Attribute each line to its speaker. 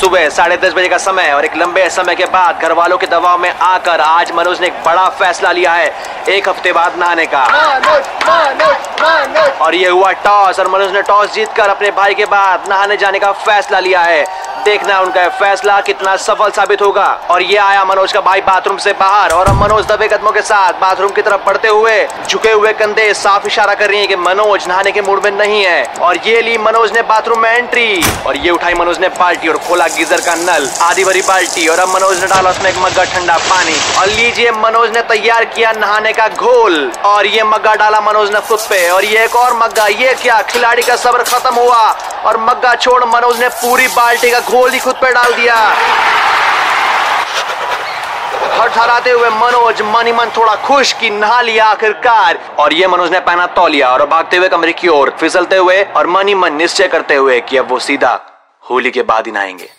Speaker 1: सुबह साढ़े दस बजे का समय और एक लंबे समय के बाद घर वालों के दबाव में आकर आज मनोज ने एक बड़ा फैसला लिया है एक हफ़्ते बाद नहाने का। और ये हुआ टॉस और मनोज ने टॉस जीतकर अपने भाई के बाद नहाने जाने का फैसला लिया है। देखना उनका फैसला कितना सफल साबित होगा। और ये आया मनोज का भाई बाथरूम से बाहर, और अब मनोज दबे कदमों के साथ बाथरूम की तरफ़ बढ़ते हुए, झुके हुए कंधे साफ़ इशारा कर रही है कि मनोज नहाने के मूड में नहीं है। और ये ली मनोज ने बाथरूम में एंट्री। और ये उठाई मनोज ने बाल्टी और खोला गीजर का नल, आधी भरी बाल्टी, और अब मनोज ने डाला उसमें एक मग्गा ठंडा पानी। और लीजिए, मनोज ने तैयार किया नहाने का घोल। और ये मग्गा डाला मनोज ने खुद पे। और ये एक और मग्गा, ये क्या? खिलाड़ी का सब्र खत्म हुआ। और मग्गा छोड़ मनोज ने पूरी बाल्टी का घोल ही खुद पे डाल दिया। हराते हुए मनोज मनी मन थोड़ा खुश की नहा लिया आखिरकार। और ये मनोज ने पहना तौलिया और भागते हुए कमरे की ओर फिसलते हुए और मनी मन निश्चय करते हुए कि अब वो सीधा होली के बाद ही नहाएँगे।